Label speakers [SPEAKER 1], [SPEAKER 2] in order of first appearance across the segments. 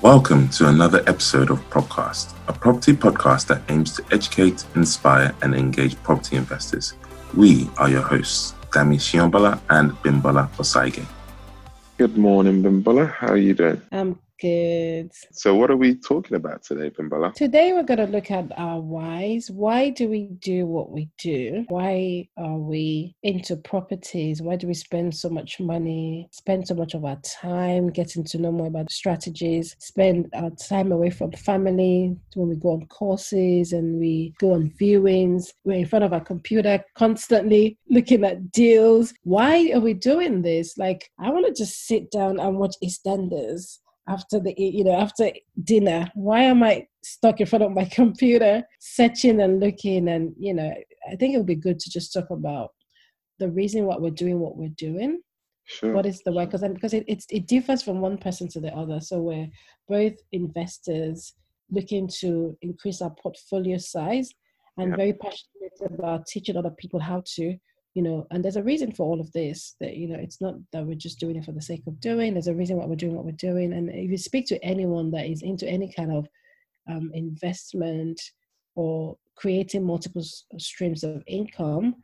[SPEAKER 1] Welcome to another episode of Propcast, a property podcast that aims to educate, inspire, and engage property investors. We are your hosts, Dami Shiombala and Bimbola Osaige.
[SPEAKER 2] Good morning, Bimbola. How are you doing?
[SPEAKER 3] I'm good.
[SPEAKER 2] So, what are we talking about today, Bimbola?
[SPEAKER 3] Today, we're going to look at our whys. Why do we do what we do? Why are we into properties? Why do we spend so much money, spend so much of our time getting to know more about strategies, spend our time away from family when we go on courses and we go on viewings? We're in front of our computer constantly looking at deals. Why are we doing this? Like, I want to just sit down and watch EastEnders after the you know after dinner. Why am i stuck in front of my computer searching and looking? And you know i think it would be good to just talk about the reason why we're doing what we're doing.
[SPEAKER 2] Sure.
[SPEAKER 3] what is the why because because it, it's, it differs from one person to the other. So we're both investors looking to increase our portfolio size and
[SPEAKER 2] Yep.
[SPEAKER 3] very passionate about teaching other people how to you know and there's a reason for all of this that you know it's not that we're just doing it for the sake of doing. There's a reason why we're doing what we're doing. And if you speak to anyone that is into any kind of um, investment or creating multiple streams of income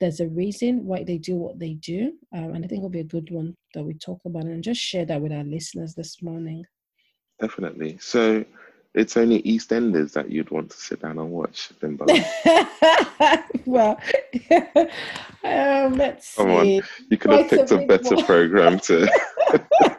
[SPEAKER 3] there's a reason why they do what they do. Um, and i think it'll be a good one that we talk about and just share that with our listeners this morning.
[SPEAKER 2] Definitely. So, it's only EastEnders that you'd want to sit down and watch, Bimbola.
[SPEAKER 3] well um, let's
[SPEAKER 2] Come on, You could have
[SPEAKER 3] Quite a
[SPEAKER 2] picked a
[SPEAKER 3] big
[SPEAKER 2] better program to.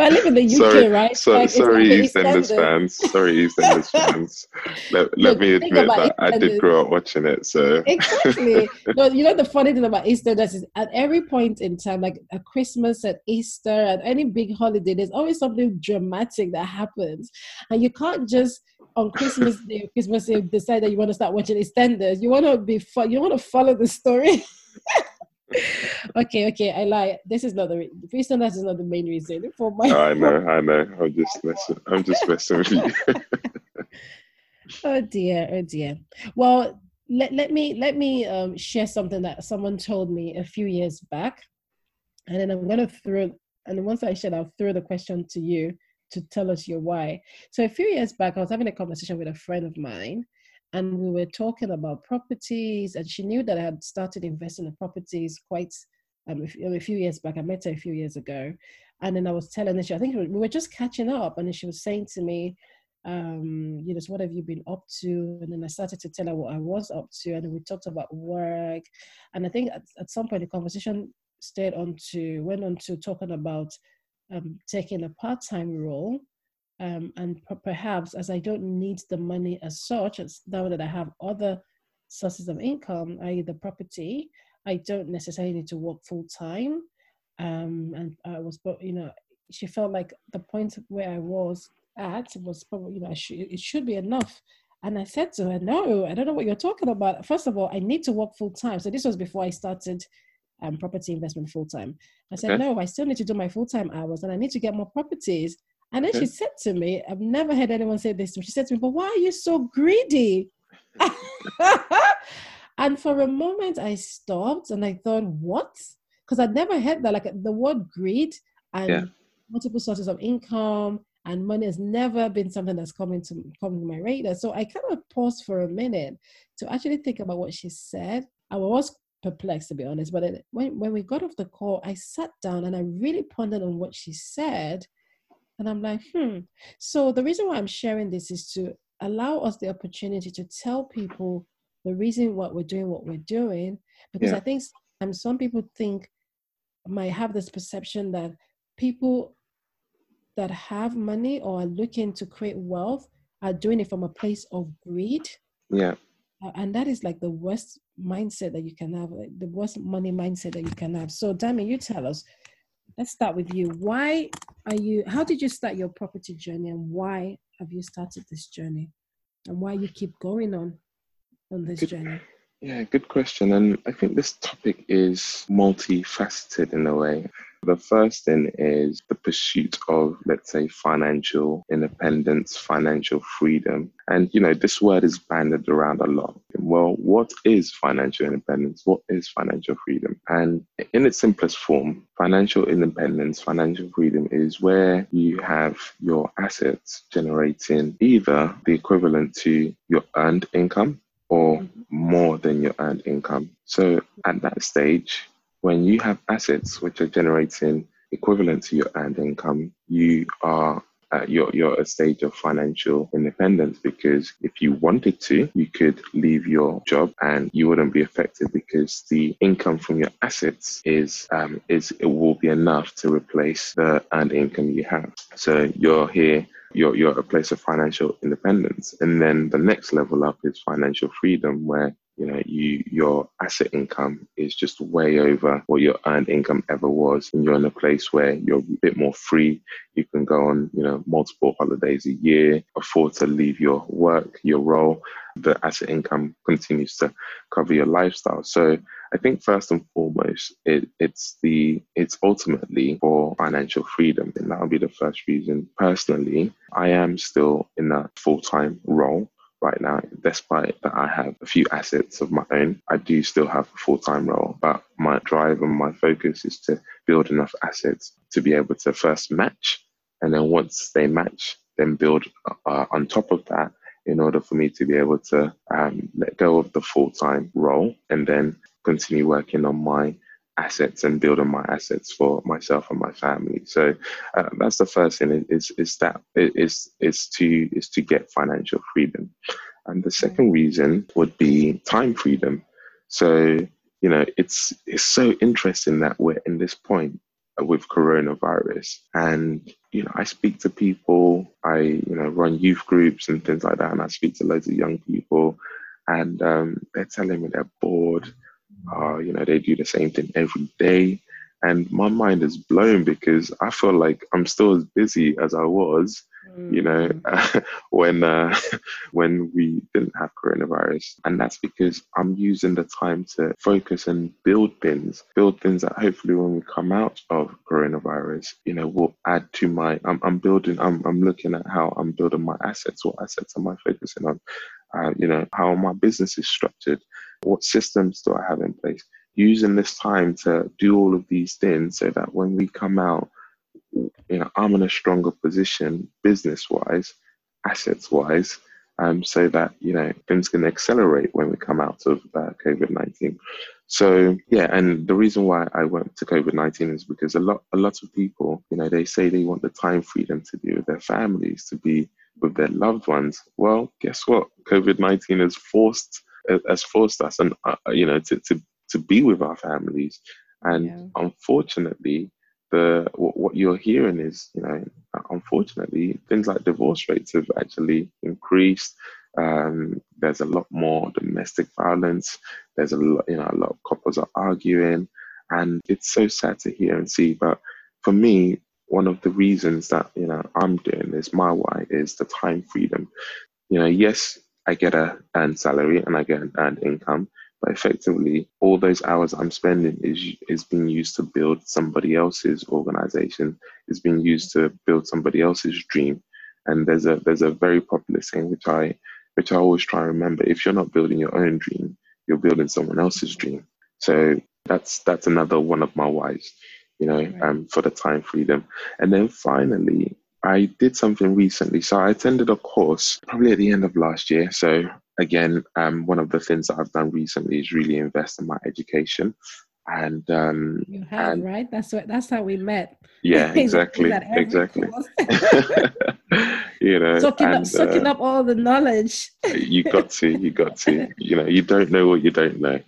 [SPEAKER 3] well, i live in the uk
[SPEAKER 2] sorry,
[SPEAKER 3] right
[SPEAKER 2] so,
[SPEAKER 3] Like,
[SPEAKER 2] sorry, EastEnders
[SPEAKER 3] EastEnders.
[SPEAKER 2] fans. Sorry, EastEnders fans. Let, let
[SPEAKER 3] Look,
[SPEAKER 2] me admit that I did grow up watching it. So,
[SPEAKER 3] exactly. no, you know the funny thing about Easter is at every point in time, like at Christmas, at Easter, at any big holiday, there's always something dramatic that happens, and you can't just on Christmas Day, Christmas Day, decide that you want to start watching EastEnders. You want to be fun. You want to follow the story. Okay, okay, I lie. This is not the re- EastEnders is not the main reason for my.
[SPEAKER 2] I know, I know. I'm just messing. I'm just messing with you.
[SPEAKER 3] Oh dear, oh dear. Well, let, let me let me um, share something that someone told me a few years back, and then I'm gonna throw and once I share, I'll throw the question to you to tell us your why. So a few years back, I was having a conversation with a friend of mine, and we were talking about properties, and she knew that I had started investing in properties quite um, a few- years back. I met her a few years ago, and then I was telling her, I think we were just catching up, and she was saying to me, um, you know, so what have you been up to? And then I started to tell her what I was up to, and we talked about work. And I think at, at some point the conversation stayed on to went on to talking about um, taking a part-time role. Um, and per- perhaps as I don't need the money as such, as now that I have other sources of income, i.e., the property, I don't necessarily need to work full time. Um, and I was, but you know, she felt like the point where I was at was probably, you know, I should, it should be enough. And I said to her, no, I don't know what you're talking about. First of all, I need to work full time. So this was before I started um, property investment full time. I said,
[SPEAKER 2] Okay.
[SPEAKER 3] no, I still need to do my full time hours and I need to get more properties. And then
[SPEAKER 2] Okay.
[SPEAKER 3] she said to me, I've never heard anyone say this. to me. She said to me, but why are you so greedy? and for a moment, I stopped and I thought, what? Because I'd never heard that. Like the word greed and
[SPEAKER 2] Yeah.
[SPEAKER 3] multiple sources of income and money has never been something that's coming to come to my radar. So I kind of paused for a minute to actually think about what she said. I was perplexed to be honest, but when, when we got off the call, I sat down and I really pondered on what she said. And I'm like, hmm. So the reason why I'm sharing this is to allow us the opportunity to tell people the reason why we're doing what we're doing. Because
[SPEAKER 2] Yeah.
[SPEAKER 3] I think sometimes some people think might have this perception that people that have money or are looking to create wealth are doing it from a place of greed.
[SPEAKER 2] yeah.
[SPEAKER 3] And that is like the worst mindset that you can have, like the worst money mindset that you can have. So, Dami, you tell us. Let's start with you. Why are you? How did you start your property journey, and why have you started this journey, and why you keep going on on this journey?
[SPEAKER 2] Yeah, good question. And I think this topic is multifaceted in a way. The first thing is the pursuit of, let's say, financial independence, financial freedom. And, you know, this word is banded around a lot. well, what is financial independence? What is financial freedom? And in its simplest form, financial independence, financial freedom is where you have your assets generating either the equivalent to your earned income or mm-hmm. more than your earned income. So at that stage, when you have assets which are generating equivalent to your earned income, you are uh, you're, you're a stage of financial independence because if you wanted to, you could leave your job and you wouldn't be affected because the income from your assets is um, is it will be enough to replace the earned income you have. So you're here you're, you're at a place of financial independence. And then the next level up is financial freedom, where you know you your asset income is just way over what your earned income ever was. And you're in a place where you're a bit more free. You can go on you know multiple holidays a year afford to leave your work your role. The asset income continues to cover your lifestyle. So I think first and foremost, it, it's the it's ultimately for financial freedom, and that would be the first reason. Personally, I am still in a full time role right now, despite that I have a few assets of my own, I do still have a full time role. But my drive and my focus is to build enough assets to be able to first match. And then once they match, then build uh, on top of that in order for me to be able to um, let go of the full time role and then continue working on my assets and building my assets for myself and my family. So uh, that's the first thing is is that is is to is to get financial freedom, and the second reason would be time freedom. So you know it's it's so interesting that we're in this point with coronavirus. And you know i speak to people i you know run youth groups and things like that and i speak to loads of young people. And um, they're telling me they're bored uh, you know, they do the same thing every day. And my mind is blown because I feel like I'm still as busy as I was, mm. you know, when uh, when we didn't have coronavirus. And that's because I'm using the time to focus and build things, build things that hopefully when we come out of coronavirus, you know, will add to my. I'm, I'm building. I'm I'm looking at how I'm building my assets. What assets am I focusing on? Uh, you know, how my business is structured what systems do I have in place? Using this time to do all of these things so that when we come out, you know, I'm in a stronger position business wise, assets wise, um, so that you know things can accelerate when we come out of uh, COVID nineteen. So yeah, and the reason why I went to COVID nineteen is because a lot a lot of people, you know, they say they want the time freedom to be with their families, to be with their loved ones. Well, guess what? COVID nineteen has forced has forced us and uh, you know to, to to be with our families and yeah. unfortunately the what you're hearing is you know unfortunately things like divorce rates have actually increased um, there's a lot more domestic violence there's a lot you know a lot of couples are arguing and it's so sad to hear and see but for me one of the reasons that you know i'm doing this my why is the time freedom you know yes I get a earned salary and I get an earned income. But effectively, all those hours I'm spending is is being used to build somebody else's organization. Is being used to build somebody else's dream. And there's a there's a very popular saying which I which I always try and remember. If you're not building your own dream, you're building someone else's dream. So that's that's another one of my whys, you know, um, for the time freedom. And then finally, I did something recently. So I attended a course probably at the end of last year. So again, um, one of the things that I've done recently is really invest in my education. And um,
[SPEAKER 3] you have and, right. That's what. That's how we met.
[SPEAKER 2] Yeah, exactly, exactly. you know,
[SPEAKER 3] soaking and, up, soaking uh, up all the knowledge.
[SPEAKER 2] you got to, you got to. You know, you don't know what you don't know.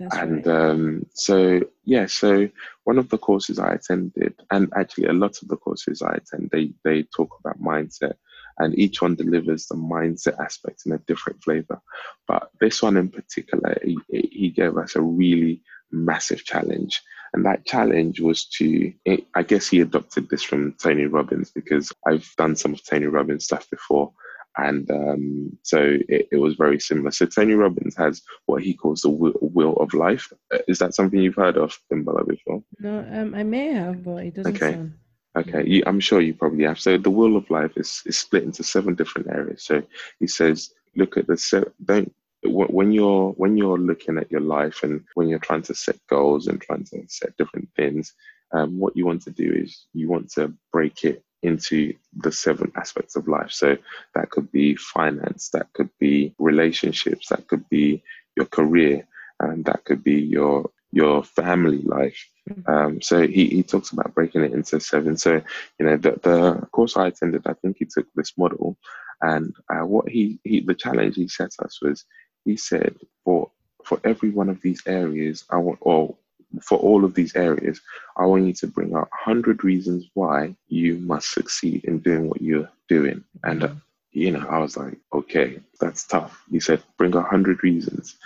[SPEAKER 2] That's and right. um, so, yeah, so one of the courses I attended, and actually a lot of the courses I attend, they, they talk about mindset, and each one delivers the mindset aspect in a different flavor. But this one in particular, he, he gave us a really massive challenge. And that challenge was to, I guess he adopted this from Tony Robbins because I've done some of Tony Robbins stuff before and um, so it, it, was very similar. So Tony Robbins has what he calls the wheel, wheel of life. Uh, is that something you've heard of, in Bimbola, before?
[SPEAKER 3] No, um, I may have, but it doesn't
[SPEAKER 2] okay.
[SPEAKER 3] sound.
[SPEAKER 2] Okay, you, I'm sure you probably have. So the wheel of life is, is split into seven different areas. So he says, look at the se- don't when you're when you're looking at your life and when you're trying to set goals and trying to set different things, um, what you want to do is you want to break it into the seven aspects of life. So that could be finance, that could be relationships, that could be your career, and that could be your your family life. Mm-hmm. Um, so he, he talks about breaking it into seven. So you know the the course I attended, I think he took this model, and uh, what he, he the challenge he set us was he said for for every one of these areas I want or for all of these areas, I want you to bring out 100 reasons why you must succeed in doing what you're doing. And, uh, you know, I was like, okay, that's tough. He said, bring 100 reasons.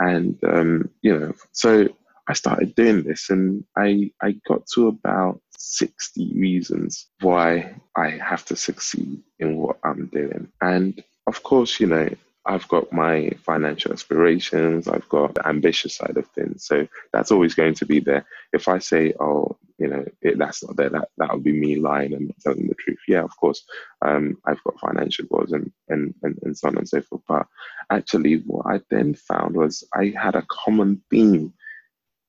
[SPEAKER 2] And, um, you know, so I started doing this and I, I got to about 60 reasons why I have to succeed in what I'm doing. And of course, you know, I've got my financial aspirations, I've got the ambitious side of things. So that's always going to be there. If I say, oh, you know, it, that's not there, that, that would be me lying and not telling the truth. Yeah, of course, um, I've got financial goals and, and, and, and so on and so forth. But actually, what I then found was I had a common theme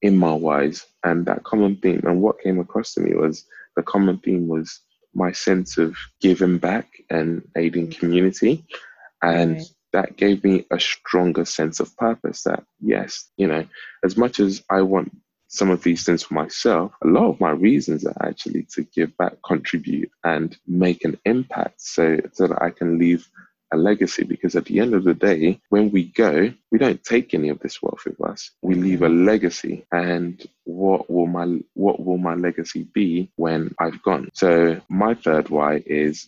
[SPEAKER 2] in my whys, And that common theme, and what came across to me was the common theme was my sense of giving back and aiding community. And right that gave me a stronger sense of purpose that yes you know as much as i want some of these things for myself a lot of my reasons are actually to give back contribute and make an impact so, so that i can leave a legacy. Because at the end of the day when we go we don't take any of this wealth with us. We leave a legacy. And what will my what will my legacy be when i've gone? So my third why is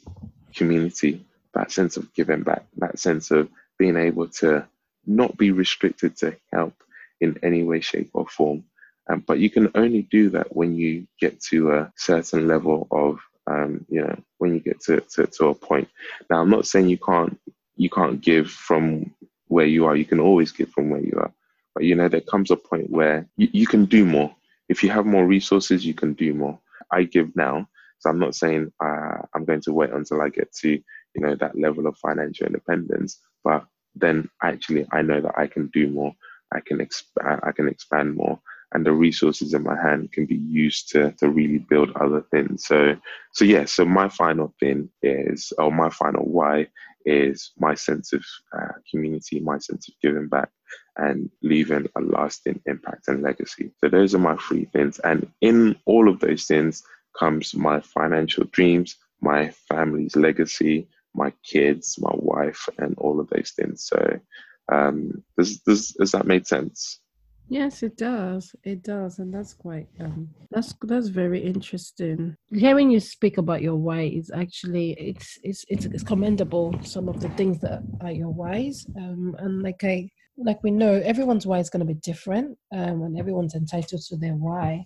[SPEAKER 2] community that sense of giving back, that sense of being able to not be restricted to help in any way, shape, or form. Um, but you can only do that when you get to a certain level of, um, you know, when you get to, to, to a point. Now, I'm not saying you can't you can't give from where you are. You can always give from where you are. But you know, there comes a point where you, you can do more. If you have more resources, you can do more. I give now, so I'm not saying uh, I'm going to wait until I get to you know that level of financial independence but then actually i know that i can do more. I can expand i can expand more and the resources in my hand can be used to to really build other things. So so yeah so my final thing is or my final why is my sense of uh, community my sense of giving back and leaving a lasting impact and legacy. So those are my three things and in all of those things comes my financial dreams my family's legacy my kids, my wife, and all of those things. So, um, does does does that make sense?
[SPEAKER 3] Yes, it does. It does, and that's quite um, that's that's very interesting. Hearing you speak about your why is actually it's it's it's, it's commendable. Some of the things that are your whys, um, and like I like we know, everyone's why is going to be different, um, and everyone's entitled to their why.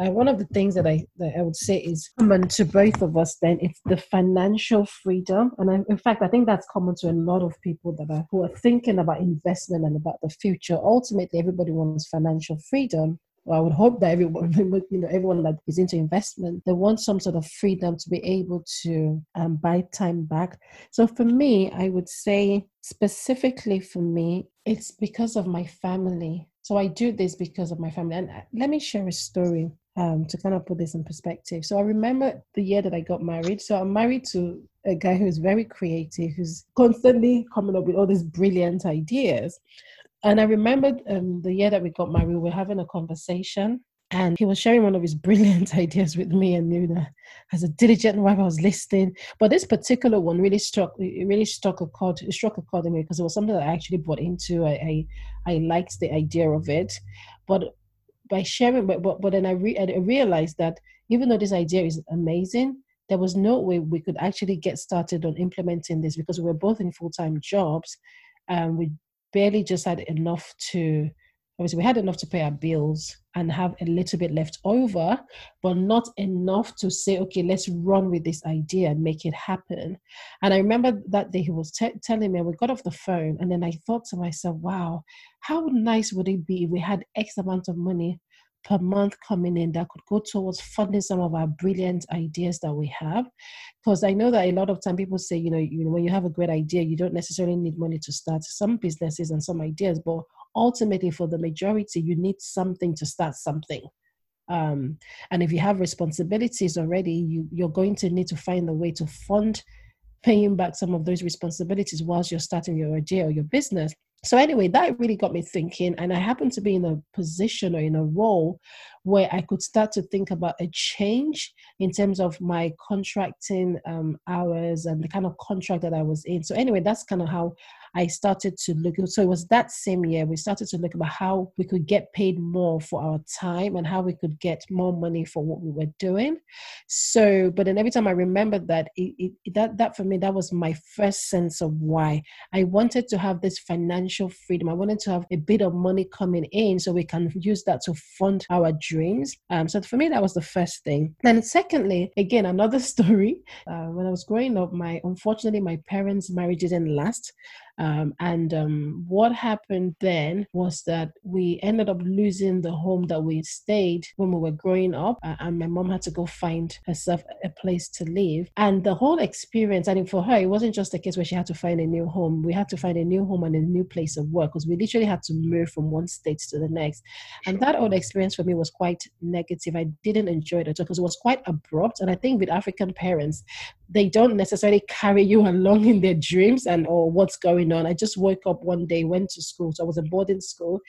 [SPEAKER 3] Uh, one of the things that I that I would say is common to both of us. Then it's the financial freedom, and I, in fact, I think that's common to a lot of people that are who are thinking about investment and about the future. Ultimately, everybody wants financial freedom. Well, I would hope that everyone, you know, everyone that is into investment, they want some sort of freedom to be able to um, buy time back. So for me, I would say specifically for me, it's because of my family. So I do this because of my family. And uh, let me share a story um, to kind of put this in perspective. So I remember the year that I got married. So I'm married to a guy who's very creative, who's constantly coming up with all these brilliant ideas. And I remember um, the year that we got married, we were having a conversation and he was sharing one of his brilliant ideas with me and know as a diligent wife i was listening but this particular one really struck it really struck a chord it struck a chord in me because it was something that i actually bought into i i, I liked the idea of it but by sharing, but but, but then I, re- I realized that even though this idea is amazing, there was no way we could actually get started on implementing this because we were both in full time jobs, and we barely just had enough to obviously we had enough to pay our bills and have a little bit left over but not enough to say okay let's run with this idea and make it happen. And i remember that day he was t- telling me we got off the phone and then i thought to myself wow how nice would it be if we had x amount of money per month coming in that could go towards funding some of our brilliant ideas that we have? Because i know that a lot of time people say you know, you know when you have a great idea you don't necessarily need money to start some businesses and some ideas but ultimately for the majority you need something to start something. Um, and if you have responsibilities already you, you're going to need to find a way to fund paying back some of those responsibilities whilst you're starting your idea or your business. So anyway that really got me thinking and i happened to be in a position or in a role where i could start to think about a change in terms of my contracting um, hours and the kind of contract that i was in. So anyway that's kind of how I started to look. So it was that same year we started to look about how we could get paid more for our time and how we could get more money for what we were doing. So, but then every time I remembered that, it, it, that that for me that was my first sense of why I wanted to have this financial freedom. I wanted to have a bit of money coming in so we can use that to fund our dreams. Um, so for me that was the first thing. Then secondly, again another story. Uh, when I was growing up, my unfortunately my parents' marriage didn't last. Um, and um, what happened then was that we ended up losing the home that we stayed when we were growing up, uh, and my mom had to go find herself a place to live. And the whole experience, I think for her, it wasn't just a case where she had to find a new home. We had to find a new home and a new place of work because we literally had to move from one state to the next. And that whole experience for me was quite negative. I didn't enjoy it at all because it was quite abrupt. And I think with African parents, they don't necessarily carry you along in their dreams and or what's going on. I just woke up one day, went to school. So I was in boarding school,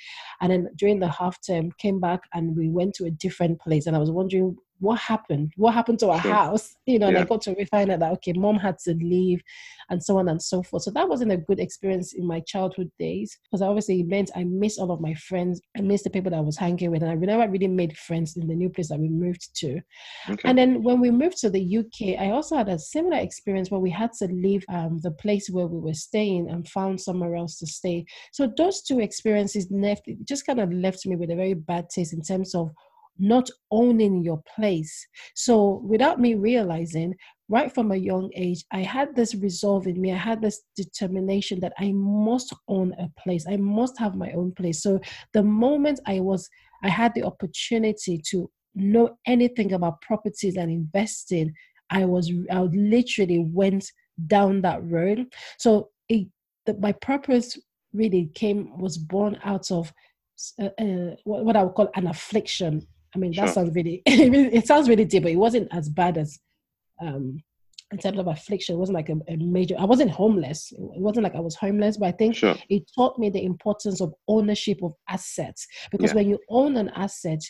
[SPEAKER 3] and then during the half term, came back and we went to a different place. And I was wondering what happened? What happened to our sure. house? You know, yeah. and I got to find out that okay, mom had to leave and so on and so forth. So that wasn't a good experience in my childhood days because obviously it meant I missed all of my friends. I missed the people that I was hanging with, and I never really made friends in the new place that we moved to. Okay. And then when we moved to the UK, I also had a similar experience where we had to leave um, the place where we were staying and found somewhere else to stay. So those two experiences left just kind of left me with a very bad taste in terms of not owning your place. So, without me realizing, right from a young age, I had this resolve in me. I had this determination that I must own a place. I must have my own place. So, the moment I was, I had the opportunity to know anything about properties and investing, I was, I literally went down that road. So, it, the, my purpose really came was born out of uh, uh, what, what I would call an affliction I mean, that sure. sounds really, it sounds really deep, but it wasn't as bad as, um, in terms of affliction, it wasn't like a, a, major, I wasn't homeless. It wasn't like I was homeless, but I think sure. it taught me the importance of ownership of assets. Because yeah. when you own an asset,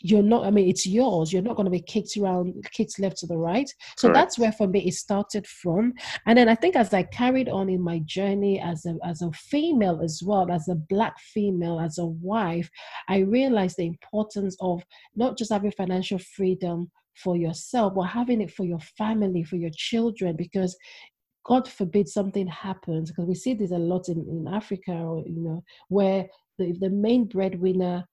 [SPEAKER 3] you're not i mean it's yours. You're not going to be kicked around kicked left to the right. So Correct. that's where for me it started from. And then i think as i carried on in my journey as a as a female as well as a black female as a wife i realized the importance of not just having financial freedom for yourself but having it for your family for your children because god forbid something happens because we see this a lot in, in africa or you know where the, the main breadwinner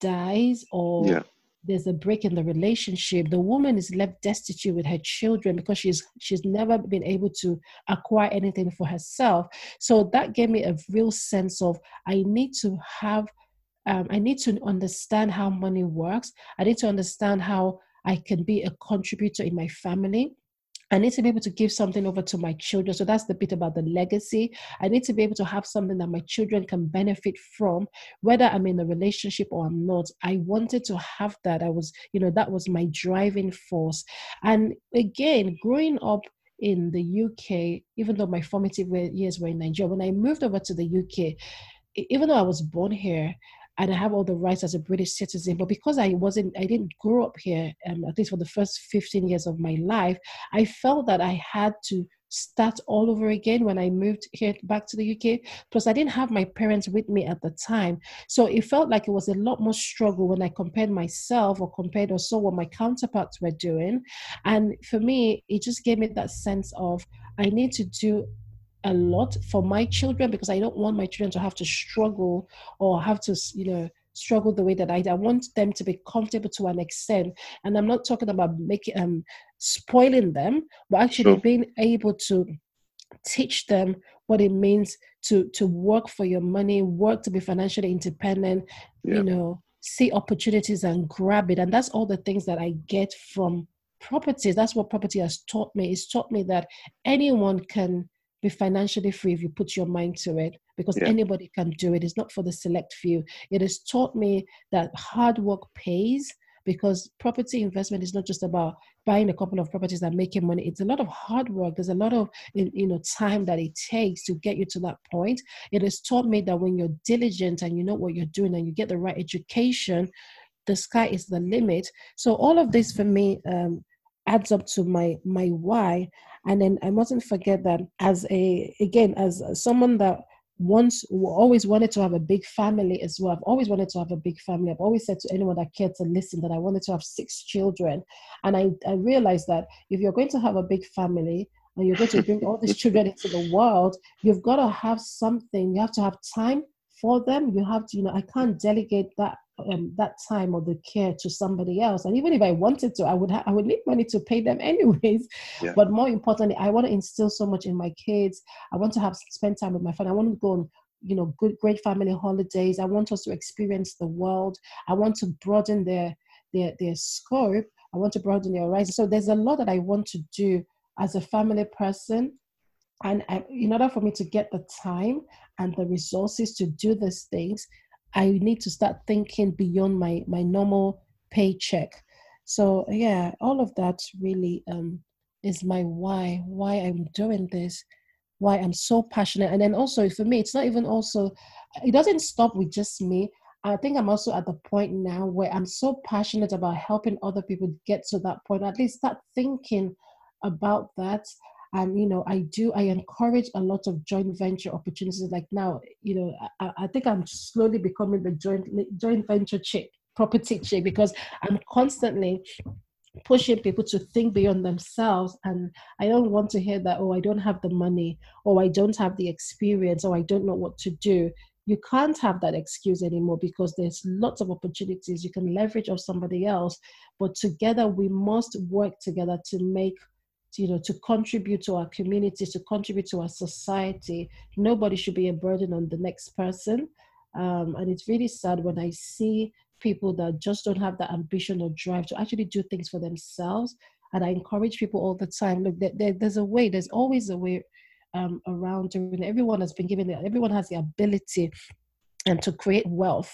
[SPEAKER 3] dies or yeah. there's a break in the relationship the woman is left destitute with her children because she's she's never been able to acquire anything for herself. So that gave me a real sense of i need to have um, i need to understand how money works. I need to understand how i can be a contributor in my family I need to be able to give something over to my children. So that's the bit about the legacy. I need to be able to have something that my children can benefit from, whether I'm in a relationship or I'm not. I wanted to have that. I was, you know, that was my driving force. And again, growing up in the UK, even though my formative years were in Nigeria, when I moved over to the UK, even though I was born here, and I have all the rights as a British citizen. But because I wasn't, I didn't grow up here, um, at least for the first 15 years of my life, I felt that I had to start all over again when I moved here back to the UK. Plus, I didn't have my parents with me at the time. So it felt like it was a lot more struggle when I compared myself or compared or saw what my counterparts were doing. And for me, it just gave me that sense of I need to do a lot for my children because I don't want my children to have to struggle or have to, you know, struggle the way that I, I want them to be comfortable to an extent. And I'm not talking about making um spoiling them, but actually sure. being able to teach them what it means to to work for your money, work to be financially independent, yeah. you know, see opportunities and grab it. And that's all the things that I get from property. That's what property has taught me. It's taught me that anyone can be financially free if you put your mind to it because yeah. anybody can do it. It's not for the select few. It has taught me that hard work pays because property investment is not just about buying a couple of properties and making money it's a lot of hard work there's a lot of you know time that it takes to get you to that point it has taught me that when you're diligent and you know what you're doing and you get the right education the sky is the limit so all of this for me um, adds up to my my why and then i mustn't forget that as a again as someone that once always wanted to have a big family as well. I've always wanted to have a big family. I've always said to anyone that cared to listen that I wanted to have six children. And I, I realized that if you're going to have a big family and you're going to bring all these children into the world, you've got to have something. You have to have time for them. You have to, you know, I can't delegate that um, that time or the care to somebody else. And even if I wanted to, I would ha- I would need money to pay them anyways. Yeah. But more importantly, I want to instill so much in my kids. I want to have spend time with my family. I want to go on you know good great family holidays. I want us to experience the world. I want to broaden their their their scope. I want to broaden their horizon. So there's a lot that I want to do as a family person. And I, in order for me to get the time and the resources to do these things, I need to start thinking beyond my my normal paycheck. So yeah, all of that really um, is my why, why I'm doing this, why I'm so passionate. And then also for me, it's not even also, it doesn't stop with just me. I think I'm also at the point now where I'm so passionate about helping other people get to that point, at least start thinking about that and you know i do i encourage a lot of joint venture opportunities. Like now you know i, I think i'm slowly becoming the joint joint venture chick property chick because i'm constantly pushing people to think beyond themselves. And i don't want to hear that oh i don't have the money. Or i don't have the experience. Or i don't know what to do. You can't have that excuse anymore because there's lots of opportunities. You can leverage off somebody else. But together we must work together to make you know to contribute to our community, to contribute to our society. Nobody should be a burden on the next person. Um, and it's really sad when i see people that just don't have the ambition or drive to actually do things for themselves. And i encourage people all the time. Look there, there, there's a way there's always a way um, around everyone has been given everyone has the ability and to create wealth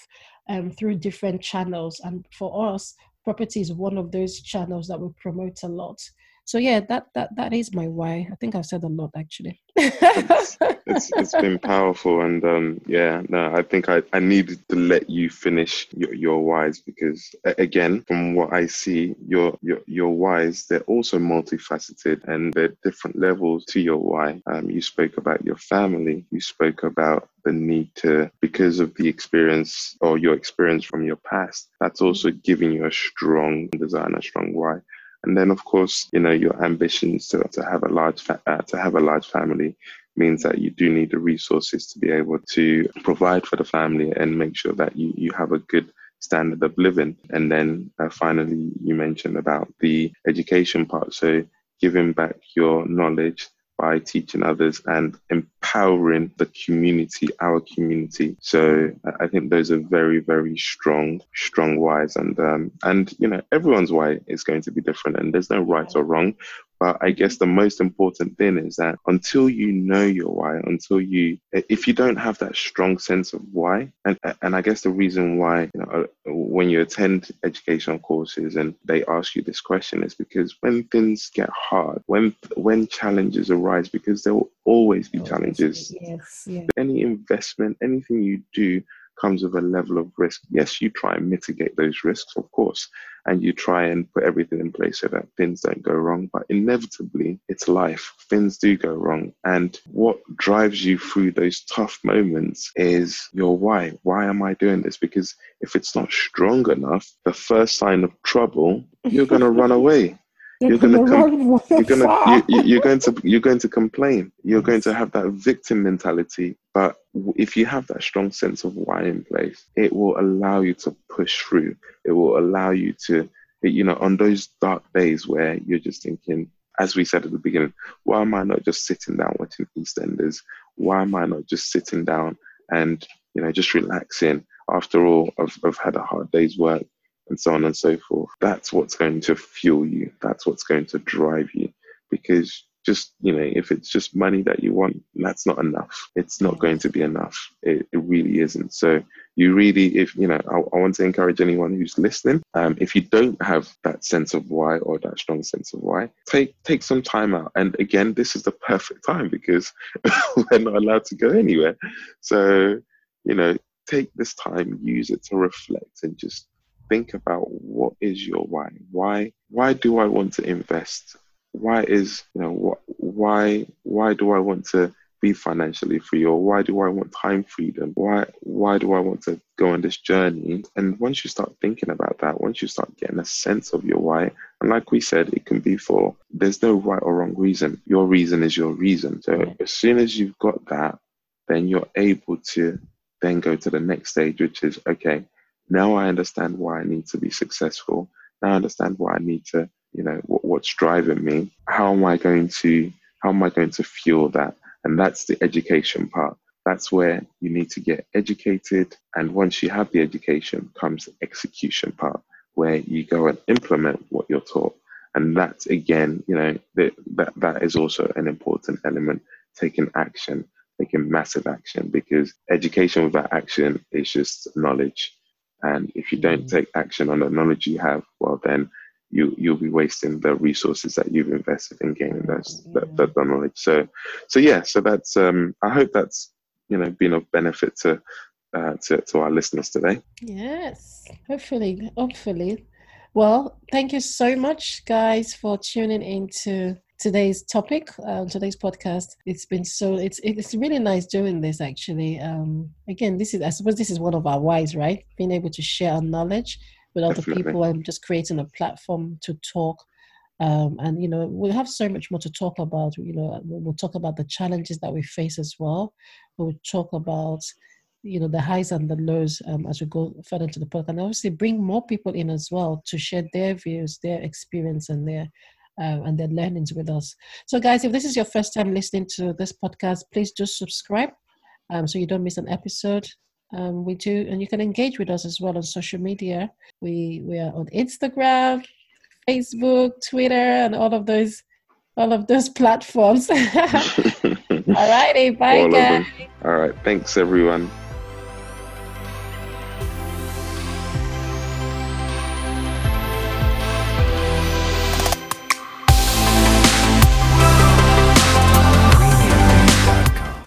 [SPEAKER 3] um, through different channels. And for us property is one of those channels that we promote a lot so yeah that that that is my why. I think i've said a lot actually.
[SPEAKER 2] It's, it's, it's been powerful and um yeah no i think i i needed to let you finish your, your whys because again from what i see your your your whys they're also multifaceted and they're different levels to your why. Um you spoke about your family. You spoke about the need to because of the experience or your experience from your past that's also giving you a strong design a strong why and then, of course, you know, your ambitions to, to have a large fa- uh, to have a large family means that you do need the resources to be able to provide for the family and make sure that you, you have a good standard of living. And then uh, finally, you mentioned about the education part. So giving back your knowledge by teaching others and empowering the community, our community. So I think those are very, very strong, strong whys. And um, and you know, everyone's why is going to be different, and there's no right or wrong. But I guess the most important thing is that until you know your why, until you, if you don't have that strong sense of why, and and I guess the reason why, you know, when you attend educational courses and they ask you this question is because when things get hard, when when challenges arise, because there will always be challenges.
[SPEAKER 3] Yes, yes.
[SPEAKER 2] Any investment, anything you do comes with a level of risk. Yes, you try and mitigate those risks, of course, and you try and put everything in place so that things don't go wrong. But inevitably, it's life. Things do go wrong. And what drives you through those tough moments is your why. Why am I doing this? Because if it's not strong enough, the first sign of trouble, you're going to run away. You're, gonna, com- you're gonna you, you're going to you're going to complain. You're going to have that victim mentality. But if you have that strong sense of why in place, it will allow you to push through. It will allow you to, you know, on those dark days where you're just thinking, as we said at the beginning, why am I not just sitting down watching EastEnders? Why am I not just sitting down and you know just relaxing? after all, I've, I've had a hard day's work and so on and so forth. That's what's going to fuel you. That's what's going to drive you. Because just you know if it's just money that you want that's not enough. It's not going to be enough. It, it really isn't. So you really if you know I, I want to encourage anyone who's listening um, if you don't have that sense of why or that strong sense of why take take some time out. And again this is the perfect time because we're not allowed to go anywhere. So you know take this time use it to reflect and just think about what is your why why why do i want to invest why is you know why why do I want to be financially free or why do I want time freedom? Why why do I want to go on this journey? And once you start thinking about that, once you start getting a sense of your why, and like we said, it can be for there's no right or wrong reason. Your reason is your reason. So as soon as you've got that, then you're able to then go to the next stage, which is okay, now I understand why I need to be successful. Now I understand why I need to you know what, what's driving me. How am i going to how am i going to fuel that? And that's the education part. That's where you need to get educated. And once you have the education comes the execution part where you go and implement what you're taught. And that's again you know that that, that is also an important element taking action taking massive action because education without action is just knowledge and if you don't mm-hmm. take action on the knowledge you have well then you you'll be wasting the resources that you've invested in gaining those yeah. that, that knowledge. So so yeah, so that's um I hope that's you know been of benefit to uh, to, to our listeners today.
[SPEAKER 3] Yes, hopefully, hopefully. Well, thank you so much, guys, for tuning into today's topic, uh, today's podcast. It's been so it's it's really nice doing this. Actually, um, again, this is I suppose this is one of our whys, right? Being able to share our knowledge with other Definitely. people and just creating a platform to talk. Um, and you know we'll have so much more to talk about. You know we'll talk about the challenges that we face as well. We'll talk about you know the highs and the lows um, as we go further into the podcast, and obviously bring more people in as well to share their views, their experience, and their uh, and their learnings with us. So, guys, if this is your first time listening to this podcast, please just subscribe um, so you don't miss an episode. Um, we do, and you can engage with us as well on social media. We we are on Instagram, Facebook, Twitter, and all of those all of those platforms. all righty, bye
[SPEAKER 2] all
[SPEAKER 3] guys.
[SPEAKER 2] All right, thanks everyone.